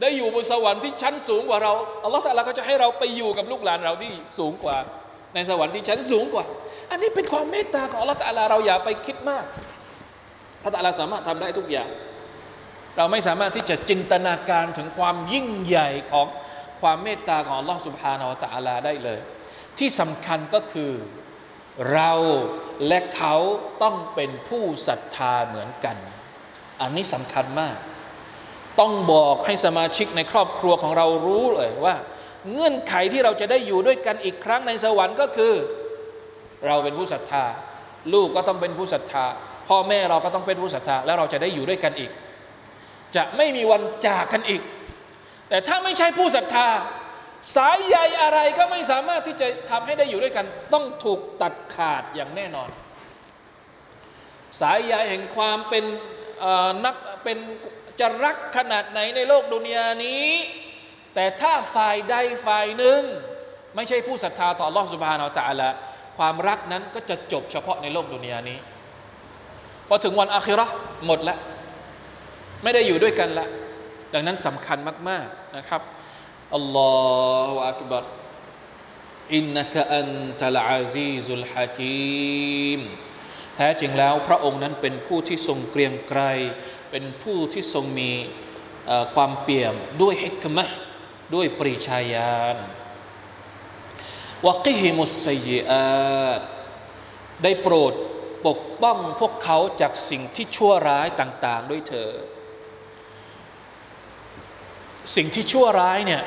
ได้อยู่บนสวรรค์ที่ชั้นสูงกว่าเราอัลลอฮฺตะลาก็จะให้เราไปอยู่กับลูกหลานเราที่สูงกว่า ในสวรรค์ที่ชั้นสูงกว่า อันนี้เป็นความเมตตาของอัลลอฮฺตะลาเราอย่าไปคิดมาก พระตะลาสามารถทำได้ทุกอย่าง เราไม่สามารถที่จะจินตนาการถึงความยิ่งใหญ่ของความเมตตาของลอสุบฮานาวตาลาได้เลย ที่สำคัญก็คือเราและเขาต้องเป็นผู้ศรัทธาเหมือนกัน อันนี้สำคัญมาก ต้องบอกให้สมาชิกในครอบครัวของเรารู้เลยว่า เงื่อนไขที่เราจะได้อยู่ด้วยกันอีกครั้งในสวรรค์ก็คือ เราเป็นผู้ศรัทธา ลูกก็ต้องเป็นผู้ศรัทธา พ่อแม่เราก็ต้องเป็นผู้ศรัทธาแล้วเราจะได้อยู่ด้วยกันอีก จะไม่มีวันจากกันอีก แต่ถ้าไม่ใช่ผู้ศรัทธา สายใยอะไรก็ไม่สามารถที่จะทำให้ได้อยู่ด้วยกัน ต้องถูกตัดขาดอย่างแน่นอน สายใยแห่งความเป็นนักเป็นจะรักขนาดไหนในโลกดุนยานี้ แต่ถ้าฝ่ายใดฝ่ายหนึ่ง ไม่ใช่ผู้ศรัทธาต่อลอสุบานอัลตะละความรักนั้นก็จะจบเฉพาะในโลกดุนยานี้ พอถึงวันอาคิรอหมดแล้วไม่ได้อยู่ด้วยกันละดังนั้นสำคัญมาก ๆนะครับอัลลอฮฺอักบัรอินนักอันตะลอาซีซุลฮะกีมแท้จริงแล้วพระองค์นั้นเป็นผู้ที่ทรงเกรียงไกรเป็นผู้ที่ทรงมีความเปี่ยมด้วยฮิกมะด้วยปริชาญาณวะกิฮิมุสซยอาตได้โปรด ปกป้องพวกเขาจากสิ่งที่ชั่วร้ายต่าง ๆ ด้วยเธอ สิ่งที่ชั่วร้ายเนี่ย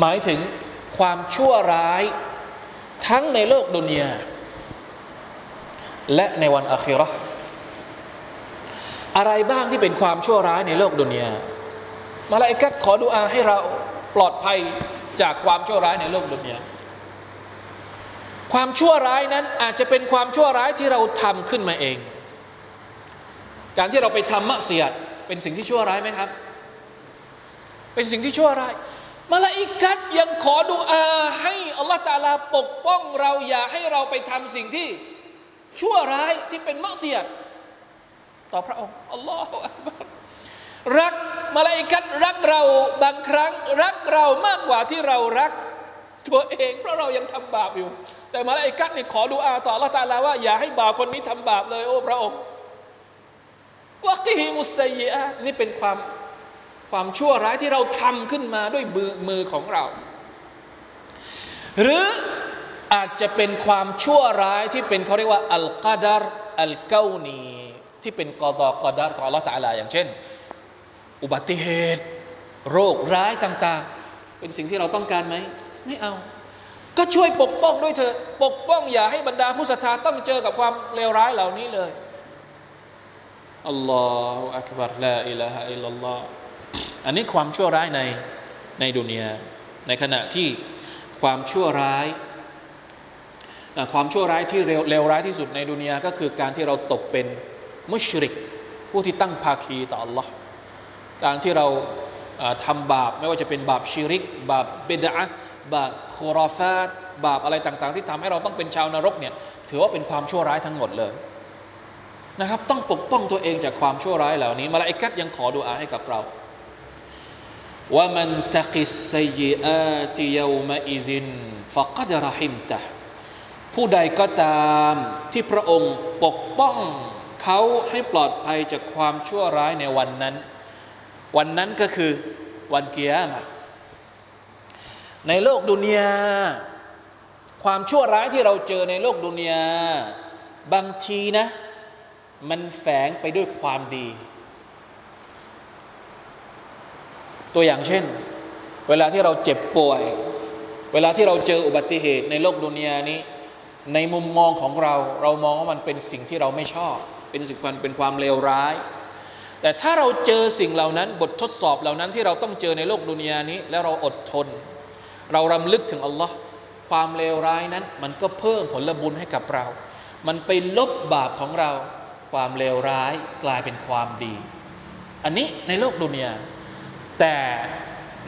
หมายถึงความชั่วร้ายทั้งในโลกดุนยาและในวันอัคราอะไรบ้างที่เป็นความชั่วร้ายในโลกดุนยามาลาอิกัดขอดุอาให้เราปลอดภัยจากความชั่วร้ายในโลกดุนยา ความชั่วร้ายนั้นอาจจะเป็นความชั่วร้ายที่เราทำขึ้นมาเอง การที่เราไปทำมะเสียดเป็นสิ่งที่ชั่วร้ายไหมครับ เป็นสิ่งที่ชั่วร้ายมาลาอิกัดยังขอดุอาให้อัลลอฮฺตาลาปกป้องเราอย่าให้เราไปทำสิ่งที่ชั่วร้ายที่เป็นมะเสียดต่อพระองค์อัลลอฮฺรักมาลาอิกัดรักเราบางครั้ง รักเรามากกว่าที่เรารัก ตัวเองเพราะเรายังทำบาปอยู่ แต่มาลาอิกัดนี่ขอดุอาต่อละตาลาว่า อย่าให้บ่าวคนนี้ทำบาปเลย โอ้พระองค์วักิฮิมุสไยอะนี่เป็นความความชั่วร้ายที่เราทำขึ้นมาด้วยมือมือของเรา หรืออาจจะเป็นความชั่วร้ายที่เป็นเขาเรียกว่าอัลกาดารอัลเกานีที่เป็นกอดอกอดารของอัลลอฮฺตาลาอย่างเช่น อุบัติเหตุ โรคร้ายต่าง ๆ เป็นสิ่งที่เราต้องการไหม ไม่เอา ก็ช่วยปกป้องด้วยเถอะปกป้องอย่าให้บรรดาผู้ศรัทธาต้องเจอกับความเลวร้ายเหล่านี้เลยอัลลอฮฺอักบัรลาอิลาฮะอิลลัลลอฮอันนี้ความชั่วร้ายในในดุนยาในขณะที่ความชั่วร้ายความชั่วร้ายที่เลวร้ายที่สุดในดุนยาก็คือการที่เราตกเป็นมุชริก ผู้ที่ตั้งภาคีต่อ Allah การที่เราทำบาปไม่ว่าจะเป็นบาปชิริก บาปเบดะ บาปโครอฟาตบาปอะไรต่างๆ ที่ทำให้เราต้องเป็นชาวนรกเนี่ยถือว่าเป็นความชั่วร้ายทั้งหมดเลยนะครับ ต้องปกป้องตัวเองจากความชั่วร้ายเหล่านี้มาลาอิกัดยังขอดูอาให้กับเราว่ามันตะกิสไซยอาติยามะอิดินฟะกัดรหิมตะผู้ใดก็ตามที่พระองค์ปกป้องเขาให้ปลอดภัยจากความชั่วร้ายในวันนั้น วันนั้นก็คือวันเกียรม ในโลกดุนยาความชั่วร้ายที่เราเจอในโลกดุนยาบางทีนะ มันแฝงไปด้วยความดี ตัวอย่างเช่น เวลาที่เราเจ็บป่วย เวลาที่เราเจออุบัติเหตุในโลกดุนยานี้ ในมุมมองของเรา เรามองว่ามันเป็นสิ่งที่เราไม่ชอบ เป็นสิ่งเป็นความเลวร้าย แต่ถ้าเราเจอสิ่งเหล่านั้น บททดสอบเหล่านั้นที่เราต้องเจอในโลกดุนยานี้ แล้วเราอดทน เรารำลึกถึงอัลลอฮ์ความเลวร้ายนั้น มันก็เพิ่มผลบุญให้กับเรา มันไปลบบาปของเรา ความเลวร้ายกลายเป็นความดี อันนี้ในโลกดุนยาแต่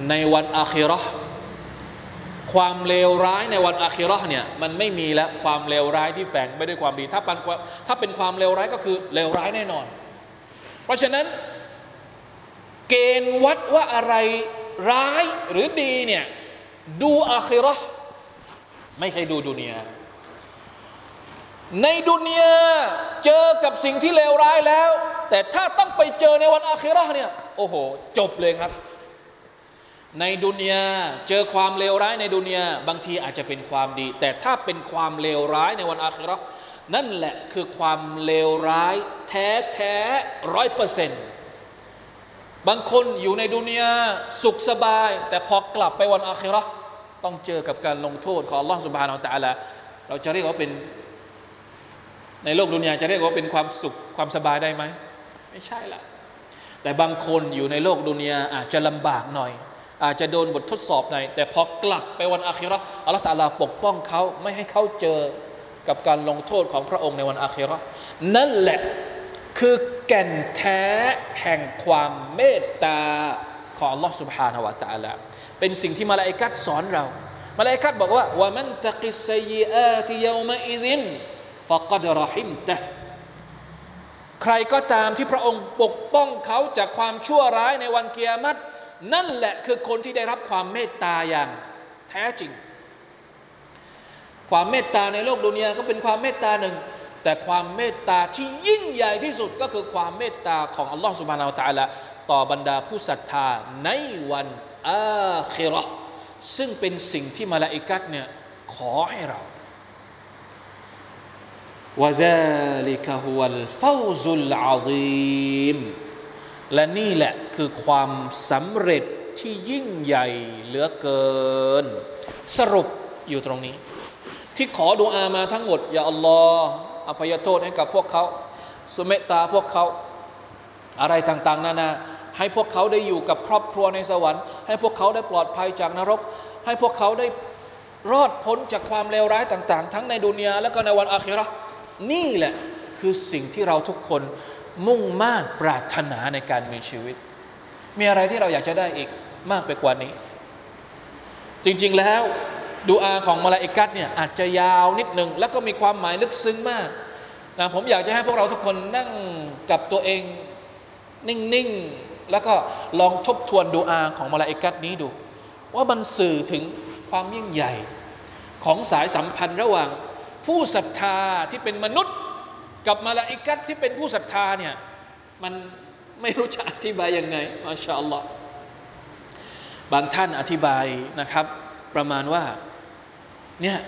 ในวันอาคิรอความเลวร้ายในวันอาคิรอเนี่ยมันไม่มีแล้วความเลวร้ายที่แฝงไปด้วยความดี ถ้าเป็นถ้าเป็นความเลวร้ายก็คือเลวร้ายแน่นอน เพราะฉะนั้น เกณฑ์วัดว่าอะไรร้ายหรือดีเนี่ย ดูอาคิรอไม่ใช่ดูดุนยาในดุนยาเจอกับสิ่งที่เลวร้ายแล้ว แต่ถ้าต้องไปเจอในวันอาคิรอเนี่ยโอ้โห จบเลยครับ ในดุนยาเจอความเลวร้ายในดุนยาบางทีอาจจะเป็นความดี แต่ถ้าเป็นความเลวร้ายในวันอาคิรอนั่นแหละคือความเลวร้าย แท้แท้ร้อยเปอร์เซ็นต์ บางคนอยู่ในดุนยาสุขสบาย แต่พอกลับไปวันอาคิรอต้องเจอกับการลงโทษของอัลลอฮฺสุบฮานาอัลตะลาเราจะเรียกว่าเป็น ในโลกดุนยาจะเรียกว่าเป็นความสุขความสบายได้ไหมไม่ใช่ละแต่บางคนอยู่ในโลกดุนยาอาจจะลำบากหน่อย อาจจะโดนบททดสอบหน่อยแต่พอกลับไปวันอาคิรออัลลอฮฺตาลาปกป้องเขาไม่ให้เขาเจอกับการลงโทษของพระองค์ในวันอาคิรอนั่นแหละ คือแก่นแท้แห่งความเมตตาของอัลลอฮฺ سبحانه และ تعالى เป็นสิ่งที่มาลาอิกัดสอนเรามาลาอิกัดบอกว่าว่ามันตะกิสซีอาติยามะอิซินฟะกัดรหิมตะใครก็ตามที่พระองค์ปกป้องเขาจากความชั่วร้ายในวันเกียรตินั่นแหละคือคนที่ได้รับความเมตตาอย่างแท้จริง ความเมตตาในโลกดุนยาก็เป็นความเมตตาหนึ่ง แต่ความเมตตาที่ยิ่งใหญ่ที่สุดก็คือความเมตตาของอัลลอฮฺสุบานาอัลตะละต่อบรรดาผู้ศรัทธาในวันอาคิรอซึ่งเป็นสิ่งที่มาลาอิกัดเนี่ยขอให้เราวะซาลิกะฮุวัลฟาวซุลอาซีมและนี่แหละคือความสำเร็จที่ยิ่งใหญ่เหลือเกิน สรุปอยู่ตรงนี้ ที่ขอดุอามาทั้งหมด อย่าอัลลอฮ์ อภัยโทษให้กับพวกเขา สุเมตตาพวกเขาอะไรต่างๆนานาให้พวกเขาได้อยู่กับครอบครัวในสวรรค์ ให้พวกเขาได้ปลอดภัยจากนรก ให้พวกเขาได้รอดพ้นจากความเลวร้ายต่าง ๆ ทั้งในดุนยาและก็ในวันอาคิรอนี่แหละคือสิ่งที่เราทุกคนมุ่งมา่ปรารถนาในการมีชีวิต มีอะไรที่เราอยากจะได้อีกมากไปกว่านี้ จริง ๆแล้ว ดูอาของมาลาอิกัดเนี่ยอาจจะยาวนิดหนึ่งแล้วก็มีความหมายลึกซึ้งมากนะผมอยากจะให้พวกเราทุกคนนั่งกับตัวเองนิ่งๆ แล้วก็ลองทบทวนดูอาของมาลาอิกัดนี้ดู ว่ามันสื่อถึงความยิ่งใหญ่ ของสายสัมพันธ์ระหว่าง ผู้ศรัทธาที่เป็นมนุษย์ กับมาลาอิกัตที่เป็นผู้ศรัทธาเนี่ยมันไม่รู้จะอธิบายยังไงมาชาอัลลอฮ์บางท่านอธิบายนะครับ ประมาณว่า เนี่ย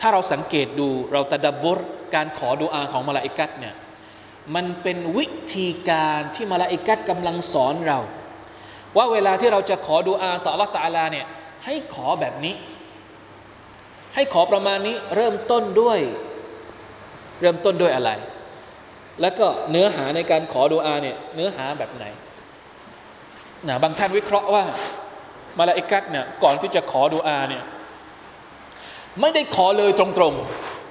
ถ้าเราสังเกตดูเราตะดับบรการขอดุอาของมาลาอิกัตเนี่ยมันเป็นวิธีการที่มาลาอิกัตกำลังสอนเรา ว่าเวลาที่เราจะขอดูอาต่อ Allah ตะอาลาเนี่ยให้ขอแบบนี้ ให้ขอประมาณนี้เริ่มต้นด้วย เริ่มต้นด้วยอะไร แล้วก็เนื้อหาในการขอดูอาเนี่ยเนื้อหาแบบไหนนะบางท่านวิเคราะห์ว่ามาลาอิกัตเนี่ยก่อนที่จะขอดูอาเนี่ย ไม่ได้ขอเลยตรง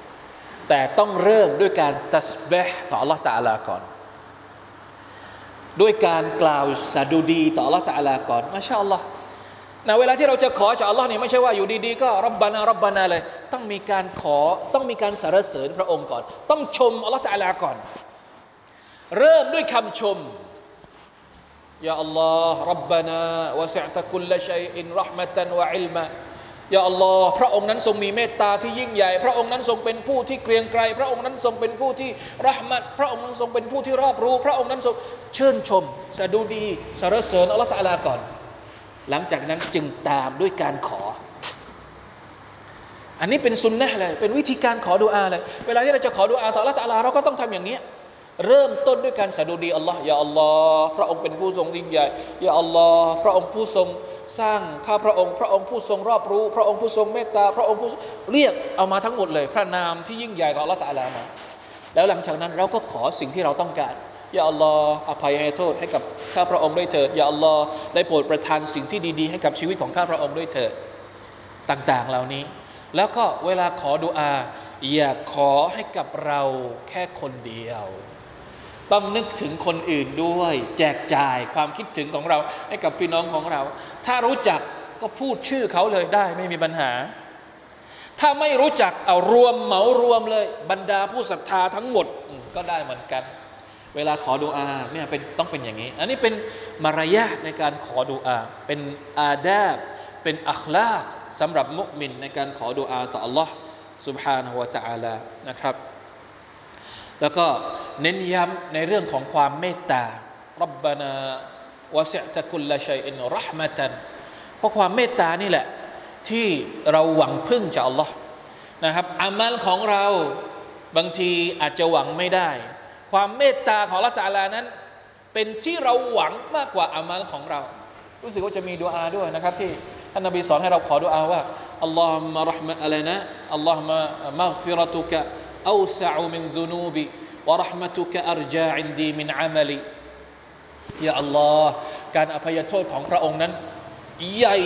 ๆ แต่ต้องเริ่มด้วยการตัสเบห์ต่อ Allah ตะอาลาก่อน ด้วยการกล่าวสดุดีต่อ Allah ตะอาลาก่อนมาชาอัลลอฮ์นะเวลาที่เราจะขอจาก Allah เนี่ยไม่ใช่ว่าอยู่ดีๆ ก็รับบานารับบานาเลย ต้องมีการขอต้องมีการสรรเสริญพระองค์ก่อน ต้องชม Allah ตะอาลาก่อน เริ่มด้วยคำชมยาอัลลอฮ์รับบานา วะสิตะคุลชัยอินรหมะตันวะอิลมะ ยาอัลลอฮ์พระองค์นั้นทรงมีเมตตาที่ยิ่งใหญ่ พระองค์นั้นทรงเป็นผู้ที่เกรียงไกร พระองค์นั้นทรงเป็นผู้ที่รหมัดพระองค์นั้นทรงเป็นผู้ที่รอบรู้ พระองค์นั้นทรงเชิญชมสะดุดีสรรเสริญอัลลอฮ์ตะลาก่อน หลังจากนั้นจึงตามด้วยการขอ อันนี้เป็นสุนนะเลยเป็นวิธีการขอดุอาเลยเวลาที่เราจะขอดุอาต่อ Allah ตะอาลาเราก็ต้องทำอย่างนี้เริ่มต้นด้วยการสดุดีอัลลอฮ์ยาอัลลอฮ์พระองค์เป็นผู้ทรงยิ่งใหญ่ยาอัลลอฮ์พระองค์ผู้ทรง สร้างข้าพระองค์ พระองค์ผู้ทรงรอบรู้ พระองค์ผู้ทรงเมตตา พระองค์ผู้เรียกเอามาทั้งหมดเลย พระนามที่ยิ่งใหญ่ของอัลลอฮ์ตะอาลามา แล้วหลังจากนั้นเราก็ขอสิ่งที่เราต้องการยาอัลลอฮ์อภัยให้โทษให้กับข้าพระองค์ด้วยเถิดยาอัลลอฮ์ได้โปรดประทานสิ่งที่ดีๆ ให้กับชีวิตของข้าพระองค์ด้วยเถิดต่างๆเหล่านี้ แล้วก็เวลาขอดุอา อย่าขอให้กับเราแค่คนเดียว ต้องนึกถึงคนอื่นด้วย แจกจ่ายความคิดถึงของเราให้กับพี่น้องของเรา ถ้ารู้จักก็พูดชื่อเขาเลยได้ไม่มีปัญหา ถ้าไม่รู้จักเอารวมเหมารวมเลย บรรดาผู้ศรัทธาทั้งหมดอืมก็ได้เหมือนกัน เวลาขอดุอาเนี่ยเป็นต้องเป็นอย่างนี้ อันนี้เป็นมารยาทในการขอดุอา เป็นอาดาบ เป็นอัคลากสำหรับมุมินในการขอดุอาต่อ Allah سبحانه และ تعالى นะครับ แล้วก็เน้นย้ำในเรื่องของความเมตตารับบานาวะสิตะคุลละชัยอินรหมะตันเพราะความเมตตานี่แหละ ที่เราหวังพึ่งจาก Allah นะครับอามัลของเราบางทีอาจจะหวังไม่ได้ ความเมตตาของละตาลานั้น เป็นที่เราหวังมากกว่าอามัลของเรา รู้สึกว่าจะมีดุอาด้วยนะครับที่ท่านนบีสอนให้เราขอดุอาว่าอัลลอฮุมะรหมะอะไรนะอัลลอฮุมะมัฆฟิรตุกะ อัวสะอุมินซุนูบิวะรหมะตุกะอัรจาอินดีมินอามัลียาอัลลอฮ์การอภัยโทษของพระองค์นั้น ใหญ่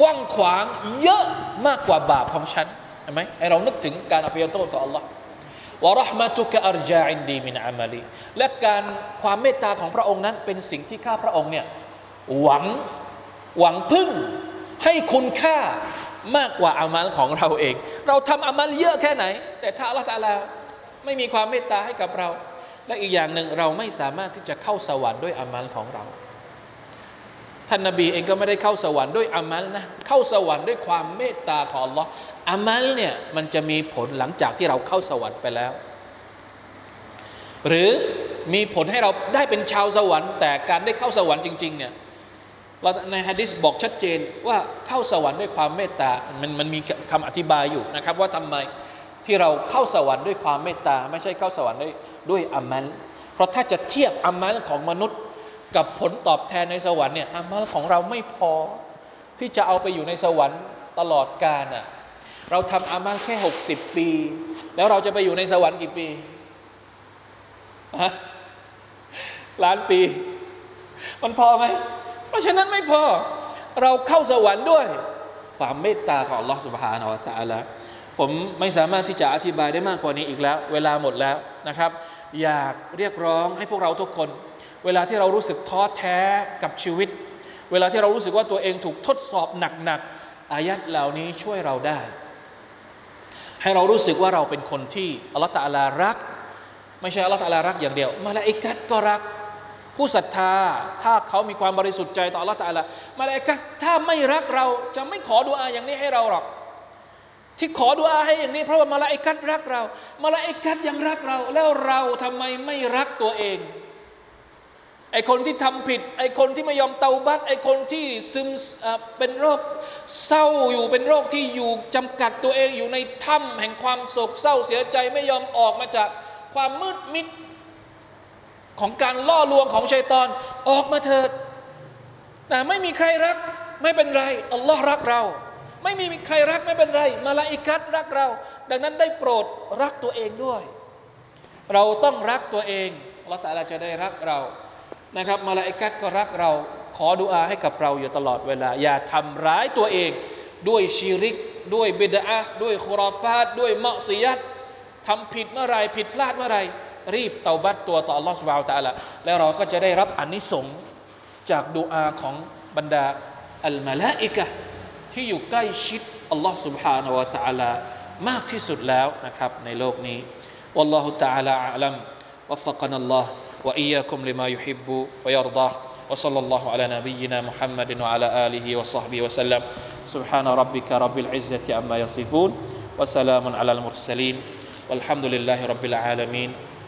กว้างขวางเยอะมากกว่าบาปของฉันเห็นไหมให้เรานึกถึงการอภัยโทษขอ Allah วะรหมะตุกะอัรจาอินดีมินอามลีและการความเมตตาของพระองค์นั้นเป็นสิ่งที่ข้าพระองค์เนี่ยหวังหวังพึ่งให้คุณค่า มากกว่าอามัลของเราเอง เราทำอามัลเยอะแค่ไหน แต่ถ้าอัลลอฮฺตะอาลาไม่มีความเมตตาให้กับเรา และอีกอย่างหนึ่งเราไม่สามารถที่จะเข้าสวรรค์ด้วยอามัลของเราท่านนบีเองก็ไม่ได้เข้าสวรรค์ด้วยอามัลนะเข้าสวรรค์ด้วยความเมตตาของ Allah อามัลเนี่ยมันจะมีผลหลังจากที่เราเข้าสวรรค์ไปแล้ว หรือมีผลให้เราได้เป็นชาวสวรรค์ แต่การได้เข้าสวรรค์จริงๆเนี่ย เราในฮะดิษบอกชัดเจนว่าเข้าสวรรค์ด้วยความเมตตา มันมันมีคำอธิบายอยู่นะครับ ว่าทำไมที่เราเข้าสวรรค์ด้วยความเมตตา ไม่ใช่เข้าสวรรค์ด้วยด้วยอามัลเพราะถ้าจะเทียบอามัลของมนุษย์ กับผลตอบแทนในสวรรค์เนี่ยอามัลของเราไม่พอ ที่จะเอาไปอยู่ในสวรรค์ตลอดกาลอะเราทำอามัลแค่ 60 ปี แล้วเราจะไปอยู่ในสวรรค์กี่ปีฮะล้านปี มันพอไหม เพราะฉะนั้นไม่พอ เราเข้าสวรรค์ด้วย ความเมตตาของ Allah سبحانه และ تعالى ผมไม่สามารถที่จะอธิบายได้มากกว่านี้อีกแล้ว เวลาหมดแล้วนะครับ อยากเรียกร้องให้พวกเราทุกคน เวลาที่เรารู้สึกท้อแท้กับชีวิต เวลาที่เรารู้สึกว่าตัวเองถูกทดสอบหนักๆอายัดเหล่านี้ช่วยเราได้ ให้เรารู้สึกว่าเราเป็นคนที่อัลลอฮฺตะอาลารัก ไม่ใช่อัลลอฮฺตะอาลารักอย่างเดียวมาลาอิกัดก็รัก ผู้ศรัทธาถ้าเขามีความบริสุทธิ์ใจต่อลลอฮฺตาลามาลาอิกัถ้าไม่รักเราจะไม่ขอดุอาอย่างนี้ให้เราหรอก ที่ขอดุอาให้อย่างนี้ เพราะว่ามาลาอิกัดรักเรา มาลาอิกัดยังรักเรา แล้วเราทำไมไม่รักตัวเองไอคนที่ทำผิด ไอคนที่ไม่ยอมเตาบัตไอคนที่ซึมเป็นโรคเศร้าอยู่เป็นโรคที่อยู่จำกัดตัวเองอยู่ในถ้ำแห่งความโศกเศร้าเสียใจไม่ยอมออกมาจากความมืดมิด ของการล่อลวงของชัยตอนออกมาเถิดแต่ไม่มีใครรักไม่เป็นไรอัลลอฮ์รักเรา ไม่มีใครรักไม่เป็นไรมาลาอิกัดรักเรา ดังนั้นได้โปรดรักตัวเองด้วย เราต้องรักตัวเองอัลลอตะอาลาจะได้รักเรานะครับมาลาอิกัดก็รักเรา ขอดุอาให้กับเราอยู่ตลอดเวลา อย่าทำร้ายตัวเอง ด้วยชีริก ด้วยบิดาด้วยคุราฟาตด้วยมะซียัดทำผิดเมื่อไรผิดพลาดเมื่อไร รีบเตาบัตตัวต่อ Allah سبحانه และ تعالى แล้วเราก็จะได้รับอนนิสงส์จากดุอาของบรรดาอัลมาลาอิกะห์ที่อยู่ใกล้ชิด Allah سبحانه และ تعالى มากที่สุดแล้วนะครับในโลกนี้ والله تعالى أعلم وفقنا الله وإياكم لما يحب ويرضى وصلى الله على نبينا محمد وعلى آله وصحبه وسلم سبحان ربك رب العزة عما يصفون وسلام على المرسلين والحمد لله رب العالمين